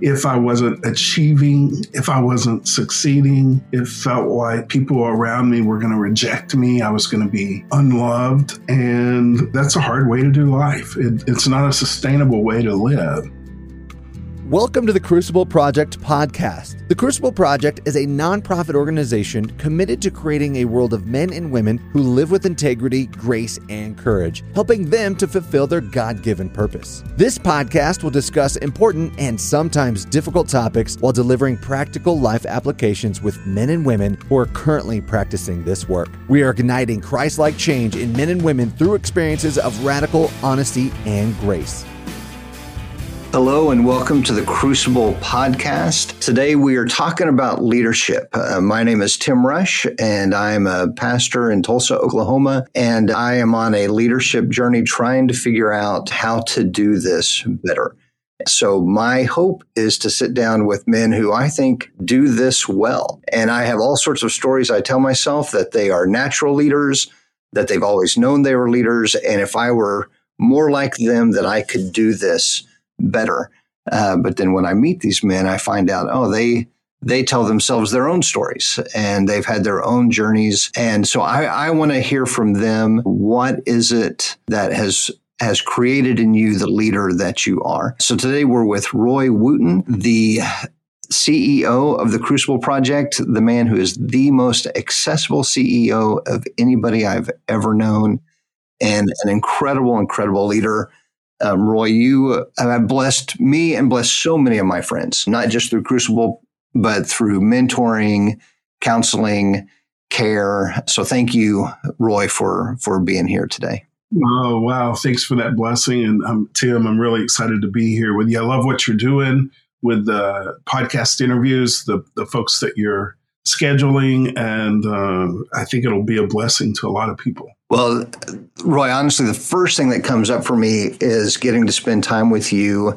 if I wasn't achieving, if I wasn't succeeding, it felt like people around me were going to reject me. I was going to be unloved. And that's a hard way to do life. It, it's not a sustainable way to live. Welcome to the Crucible Project podcast. The Crucible Project is a nonprofit organization committed to creating a world of men and women who live with integrity, grace, and courage, helping them to fulfill their God given purpose. This podcast will discuss important and sometimes difficult topics while delivering practical life applications with men and women who are currently practicing this work. We are igniting Christ like change in men and women through experiences of radical honesty and grace. Hello and welcome to the Crucible podcast. Today we are talking about leadership. Uh, my name is Tim Rush and I'm a pastor in Tulsa, Oklahoma, and I am on a leadership journey trying to figure out how to do this better. So my hope is to sit down with men who I think do this well. And I have all sorts of stories I tell myself that they are natural leaders, that they've always known they were leaders, and if I were more like them that I could do this better. Uh, but then when I meet these men, I find out, oh, they they tell themselves their own stories and they've had their own journeys. And so I, I want to hear from them. What is it that has has created in you the leader that you are? So today we're with Roy Wooten, the CEO of the Crucible Project, the man who is the most accessible CEO of anybody I've ever known, and an incredible, incredible leader um, Roy, you have blessed me and blessed so many of my friends, not just through Crucible, but through mentoring, counseling, care. So thank you, Roy, for for being here today. Oh wow! Thanks for that blessing, and um, Tim, I'm really excited to be here with you. I love what you're doing with the podcast interviews, the the folks that you're scheduling, and uh, I think it'll be a blessing to a lot of people. Well, Roy, honestly, the first thing that comes up for me is getting to spend time with you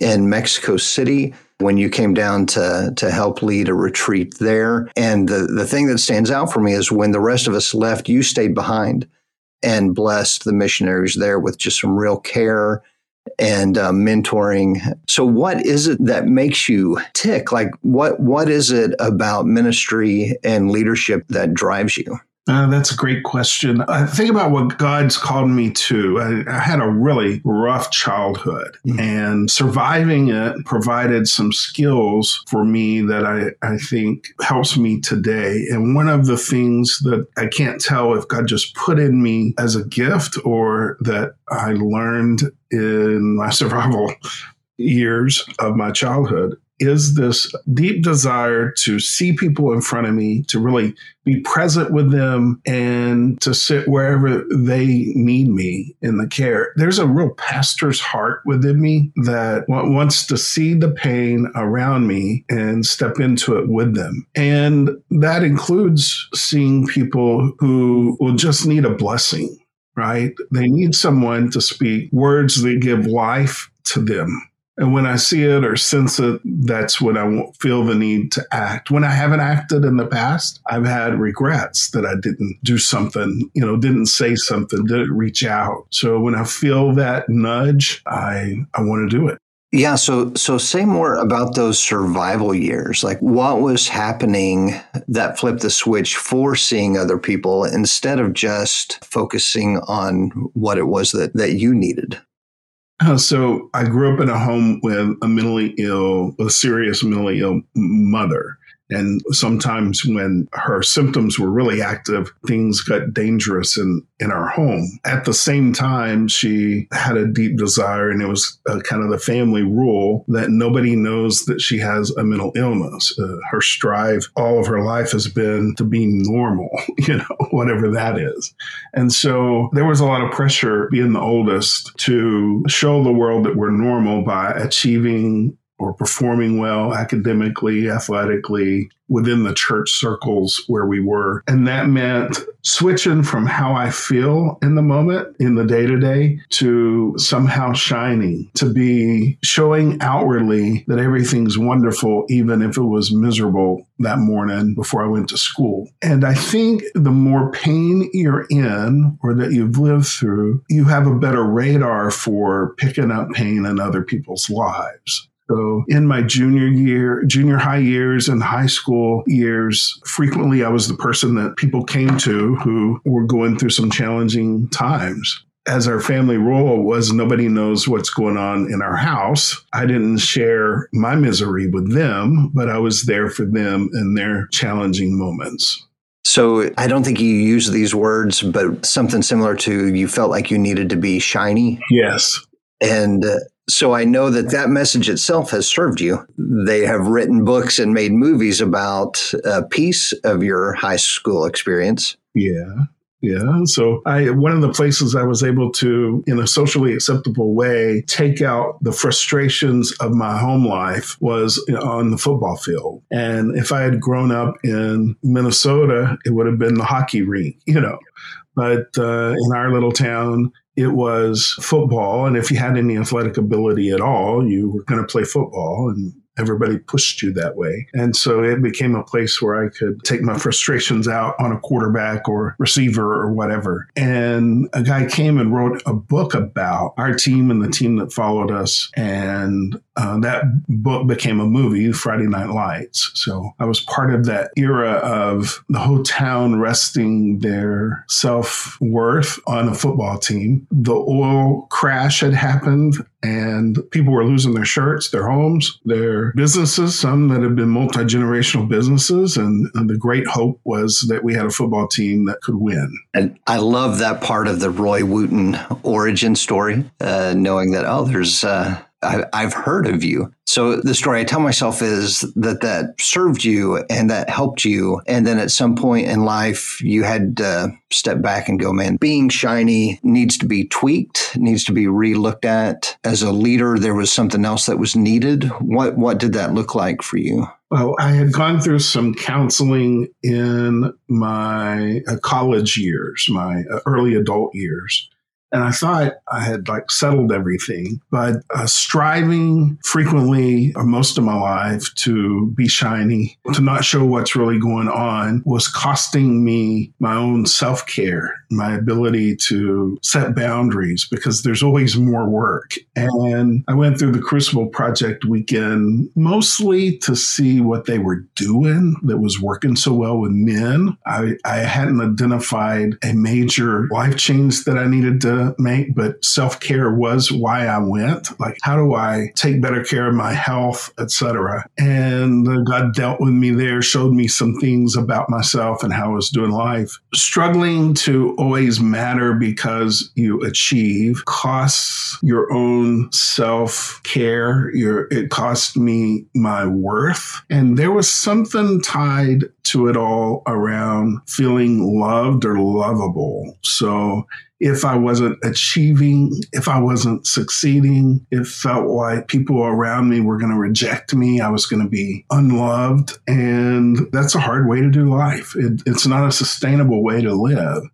in Mexico City when you came down to to help lead a retreat there. And the, the thing that stands out for me is when the rest of us left, you stayed behind and blessed the missionaries there with just some real care and uh, mentoring. So, what is it that makes you tick? Like, what what is it about ministry and leadership that drives you? Uh, that's a great question. I think about what God's called me to. I, I had a really rough childhood, mm-hmm. and surviving it provided some skills for me that I, I think helps me today. And one of the things that I can't tell if God just put in me as a gift or that I learned in my survival years of my childhood is this deep desire to see people in front of me, to really be present with them, and to sit wherever they need me in the care. There's a real pastor's heart within me that wants to see the pain around me and step into it with them. And that includes seeing people who will just need a blessing right? They need someone to speak words that give life to them. And when I see it or sense it, that's when I feel the need to act. When I haven't acted in the past, I've had regrets that I didn't do something, you know, didn't say something, didn't reach out. So when I feel that nudge, I, I want to do it. Yeah, so so say more about those survival years. Like what was happening that flipped the switch for seeing other people instead of just focusing on what it was that that you needed. Uh, so I grew up in a home with a mentally ill, a serious mentally ill mother. And sometimes when her symptoms were really active, things got dangerous in, in our home. At the same time, she had a deep desire, and it was uh, kind of the family rule that nobody knows that she has a mental illness. Uh, her strive all of her life has been to be normal, you know, whatever that is. And so there was a lot of pressure being the oldest to show the world that we're normal by achieving or performing well academically, athletically within the church circles where we were. And that meant switching from how I feel in the moment, in the day to day, to somehow shining, to be showing outwardly that everything's wonderful, even if it was miserable that morning before I went to school. And I think the more pain you're in or that you've lived through, you have a better radar for picking up pain in other people's lives. So in my junior year, junior high years and high school years, frequently I was the person that people came to who were going through some challenging times as our family rule was nobody knows what's going on in our house. I didn't share my misery with them, but I was there for them in their challenging moments. So I don't think you use these words, but something similar to you felt like you needed to be shiny. Yes. And uh, so I know that that message itself has served you. They have written books and made movies about a piece of your high school experience. Yeah. Yeah. So I, one of the places I was able to, in a socially acceptable way, take out the frustrations of my home life was on the football field. And if I had grown up in Minnesota, it would have been the hockey rink, you know. But uh, in our little town, it was football. And if you had any athletic ability at all, you were going to play football. And everybody pushed you that way. And so it became a place where I could take my frustrations out on a quarterback or receiver or whatever. And a guy came and wrote a book about our team and the team that followed us. And uh, that book became a movie, Friday Night Lights. So I was part of that era of the whole town resting their self worth on a football team. The oil crash had happened and people were losing their shirts, their homes, their businesses, some that had been multi generational businesses. And, and, the great hope was that we had a football team that could win. And I love that part of the Roy Wooten origin story, uh, knowing that, oh, there's, uh, I, have heard of you. So the story I tell myself is that that served you and that helped you. And then at some point in life, you had to step back and go, man, being shiny needs to be tweaked, needs to be relooked at. As a leader, there was something else that was needed. What, what did that look like for you? Well, I had gone through some counseling in my uh, college years, my uh, early adult years. And I thought I had like settled everything, but uh, striving frequently uh, most of my life to be shiny, to not show what's really going on was costing me my own self care, my ability to set boundaries because there's always more work. And I went through the Crucible Project weekend mostly to see what they were doing that was working so well with men. I, I hadn't identified a major life change that I needed to make, but self care was why I went. Like, how do I take better care of my health, etc. And God dealt with me there, showed me some things about myself and how I was doing life. Struggling to always matter because you achieve costs your own self care. Your it cost me my worth, and there was something tied to it all around feeling loved or lovable. So if I wasn't achieving, if I wasn't succeeding, it felt like people around me were going to reject me. I was going to be unloved. And that's a hard way to do life. It, it's not a sustainable way to live.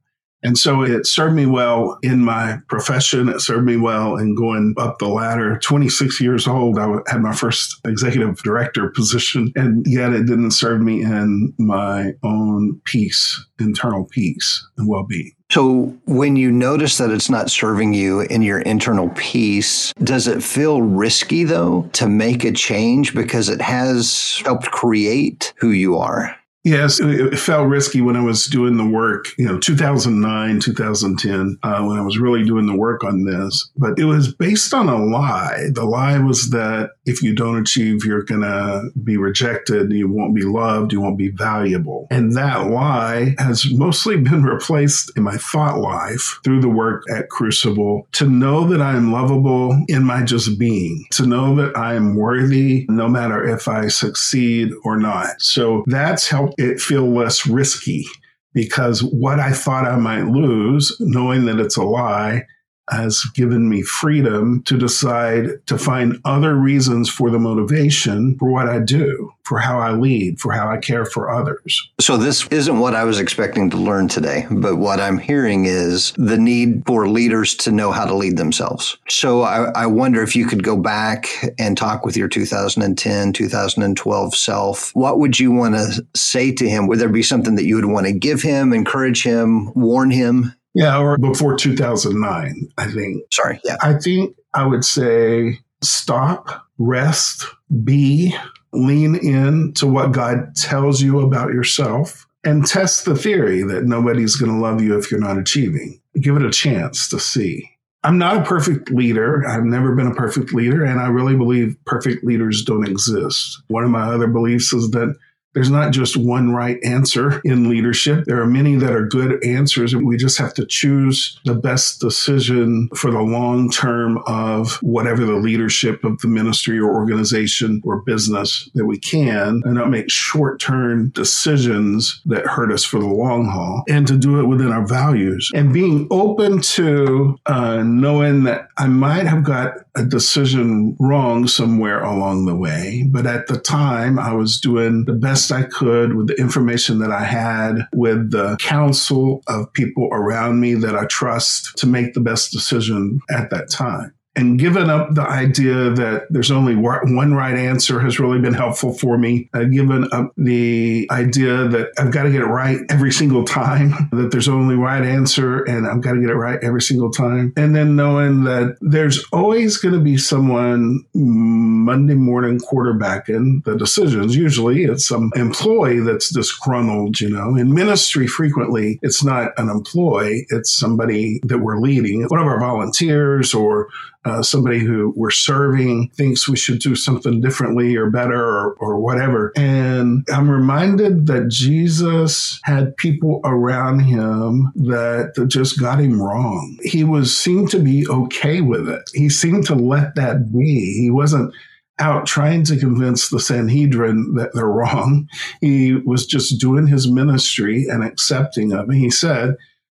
And so it served me well in my profession. It served me well in going up the ladder. 26 years old, I had my first executive director position, and yet it didn't serve me in my own peace, internal peace and well being. So, when you notice that it's not serving you in your internal peace, does it feel risky though to make a change because it has helped create who you are? Yes, it, felt risky when I was doing the work, you know, 2009, 2010, uh, when I was really doing the work on this. But it was based on a lie. The lie was that if you don't achieve, you're going to be rejected, you won't be loved, you won't be valuable. And that lie has mostly been replaced in my thought life through the work at Crucible to know that I am lovable in my just being, to know that I am worthy no matter if I succeed or not. So that's helped it feel less risky because what I thought I might lose, knowing that it's a lie, has given me freedom to decide to find other reasons for the motivation for what I do, for how I lead, for how I care for others. So, this isn't what I was expecting to learn today, but what I'm hearing is the need for leaders to know how to lead themselves. So, I, I wonder if you could go back and talk with your 2010, 2012 self. What would you want to say to him? Would there be something that you would want to give him, encourage him, warn him? Yeah, or before 2009, I think. Sorry. Yeah. I think I would say stop rest, be, lean in to what God tells you about yourself, and test the theory that nobody's going to love you if you're not achieving. Give it a chance to see. I'm not a perfect leader. I've never been a perfect leader, and I really believe perfect leaders don't exist. One of my other beliefs is that there's not just one right answer in leadership. There are many that are good answers, and we just have to choose the best decision for the long term of whatever the leadership of the ministry or organization or business that we can, and not make short term decisions that hurt us for the long haul, and to do it within our values. And being open to uh, knowing that I might have got a decision wrong somewhere along the way, but at the time I was doing the best I could with the information that I had, with the counsel of people around me that I trust to make the best decision at that time and given up the idea that there's only one right answer has really been helpful for me. I've given up the idea that I've got to get it right every single time, that there's only right answer and I've got to get it right every single time. And then knowing that there's always going to be someone Monday morning quarterbacking the decisions. Usually it's some employee that's disgruntled, you know. In ministry, frequently it's not an employee, it's somebody that we're leading, one of our volunteers or uh, somebody who we're serving thinks we should do something differently or better or, or whatever. And I'm reminded that Jesus had people around him that just got him wrong. He was seemed to be okay with it. He seemed to let that be. He wasn't out trying to convince the Sanhedrin that they're wrong. He was just doing his ministry and accepting of it. He said,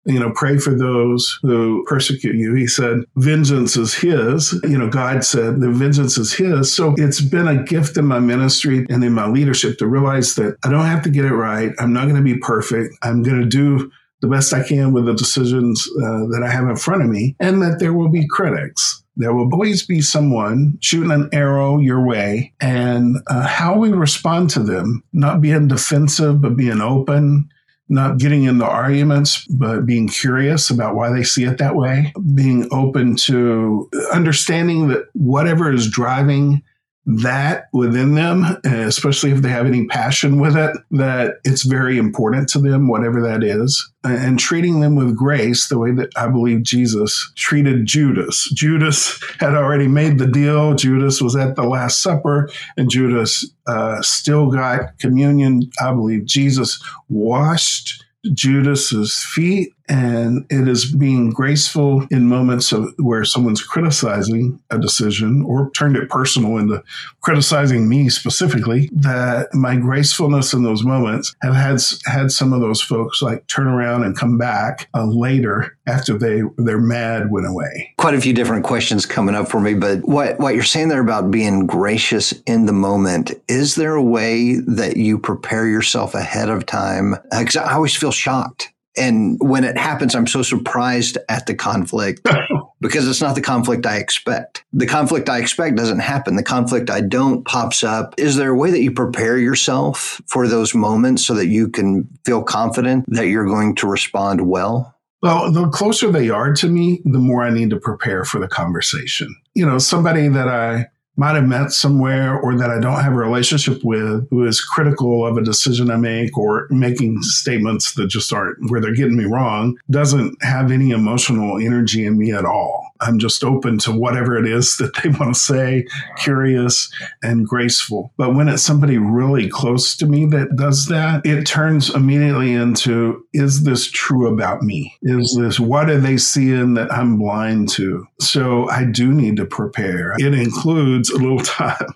you know, pray for those who persecute you. He said, vengeance is his. You know, God said the vengeance is his. So it's been a gift in my ministry and in my leadership to realize that I don't have to get it right. I'm not going to be perfect. I'm going to do the best I can with the decisions uh, that I have in front of me and that there will be critics. There will always be someone shooting an arrow your way and uh, how we respond to them, not being defensive, but being open, not getting into arguments, but being curious about why they see it that way, being open to understanding that whatever is driving that within them, especially if they have any passion with it, that it's very important to them, whatever that is, and treating them with grace the way that I believe Jesus treated Judas. Judas had already made the deal. Judas was at the Last Supper, and Judas uh, still got communion. I believe Jesus washed Judas's feet and it is being graceful in moments of where someone's criticizing a decision or turned it personal into criticizing me specifically that my gracefulness in those moments have had had some of those folks like turn around and come back uh, later after they their mad went away. Quite a few different questions coming up for me but what what you're saying there about being gracious in the moment is there a way that you prepare yourself ahead of time? Because i always feel shocked and when it happens, I'm so surprised at the conflict because it's not the conflict I expect. The conflict I expect doesn't happen. The conflict I don't pops up. Is there a way that you prepare yourself for those moments so that you can feel confident that you're going to respond well? Well, the closer they are to me, the more I need to prepare for the conversation. You know, somebody that I might have met somewhere or that I don't have a relationship with who is critical of a decision I make or making statements that just aren't where they're getting me wrong doesn't have any emotional energy in me at all. I'm just open to whatever it is that they want to say, curious and graceful. But when it's somebody really close to me that does that, it turns immediately into is this true about me? Is this what are they seeing that I'm blind to? So I do need to prepare. It includes a little time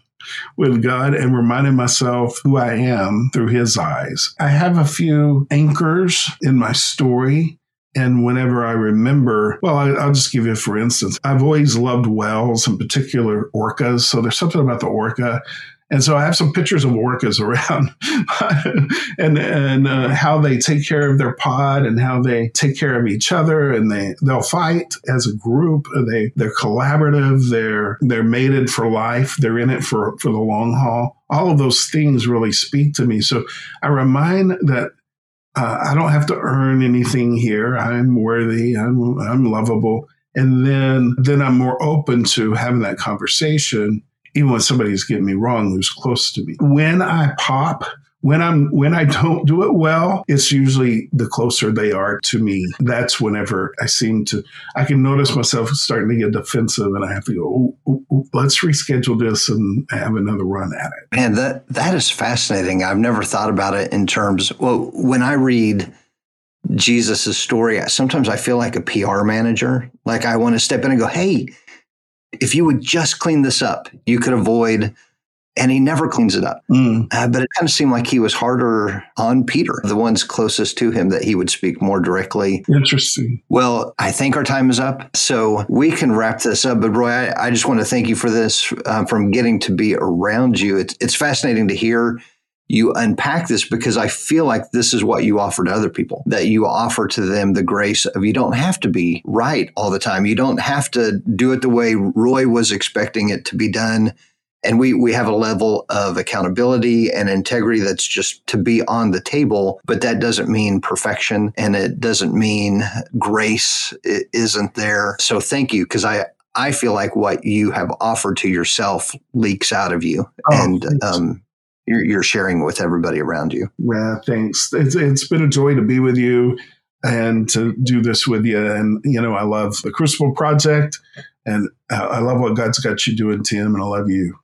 with God and reminding myself who I am through His eyes. I have a few anchors in my story and whenever I remember, well, I, will just give you for instance, I've always loved whales, in particular orcas. So there's something about the orca. And so I have some pictures of orcas around and, and uh, how they take care of their pod and how they take care of each other and they, they'll fight as a group. They, they're collaborative. They're, they're mated for life. They're in it for, for the long haul. All of those things really speak to me. So I remind that uh, I don't have to earn anything here. I'm worthy. I'm I'm lovable. And then then I'm more open to having that conversation even when somebody's getting me wrong who's close to me. When I pop, when I'm when I don't do it well, it's usually the closer they are to me. That's whenever I seem to I can notice myself starting to get defensive, and I have to go. Let's reschedule this and have another run at it. Man, that that is fascinating. I've never thought about it in terms. Well, when I read Jesus' story, sometimes I feel like a PR manager. Like I want to step in and go, "Hey, if you would just clean this up, you could avoid." and he never cleans it up. Mm. Uh, but it kind of seemed like he was harder on Peter, the ones closest to him, that he would speak more directly. Interesting. Well, I think our time is up. So we can wrap this up. But Roy, I, I just want to thank you for this um, from getting to be around you. It's, it's fascinating to hear you unpack this because I feel like this is what you offer to other people, that you offer to them the grace of you don't have to be right all the time. You don't have to do it the way Roy was expecting it to be done. And we we have a level of accountability and integrity that's just to be on the table but that doesn't mean perfection and it doesn't mean grace isn't there. So thank you because i i feel like what you have offered to yourself leaks out of you oh, and um you're, you're sharing with everybody around you. Yeah thanks. It's, it's been a joy to be with you and to do this with you. And you know i love the crucible project and uh, I love what God's got you doing, Tim, and I love you.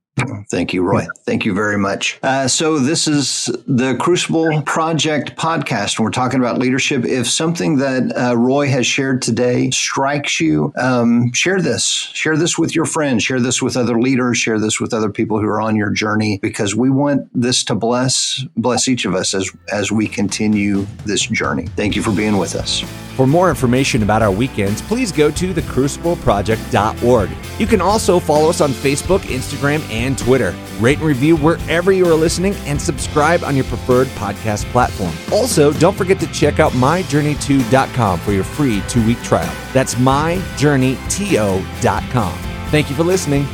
Thank you, Roy. Thank you very much. Uh, so, this is the Crucible Project podcast, and we're talking about leadership. If something that uh, Roy has shared today strikes you, um, share this. Share this with your friends. Share this with other leaders. Share this with other people who are on your journey, because we want this to bless bless each of us as as we continue this journey. Thank you for being with us. For more information about our weekends, please go to thecrucibleproject.org. You can also follow us on Facebook, Instagram, and Twitter. Rate and review wherever you are listening and subscribe on your preferred podcast platform. Also, don't forget to check out myjourney2.com for your free two week trial. That's myjourneyto.com. Thank you for listening.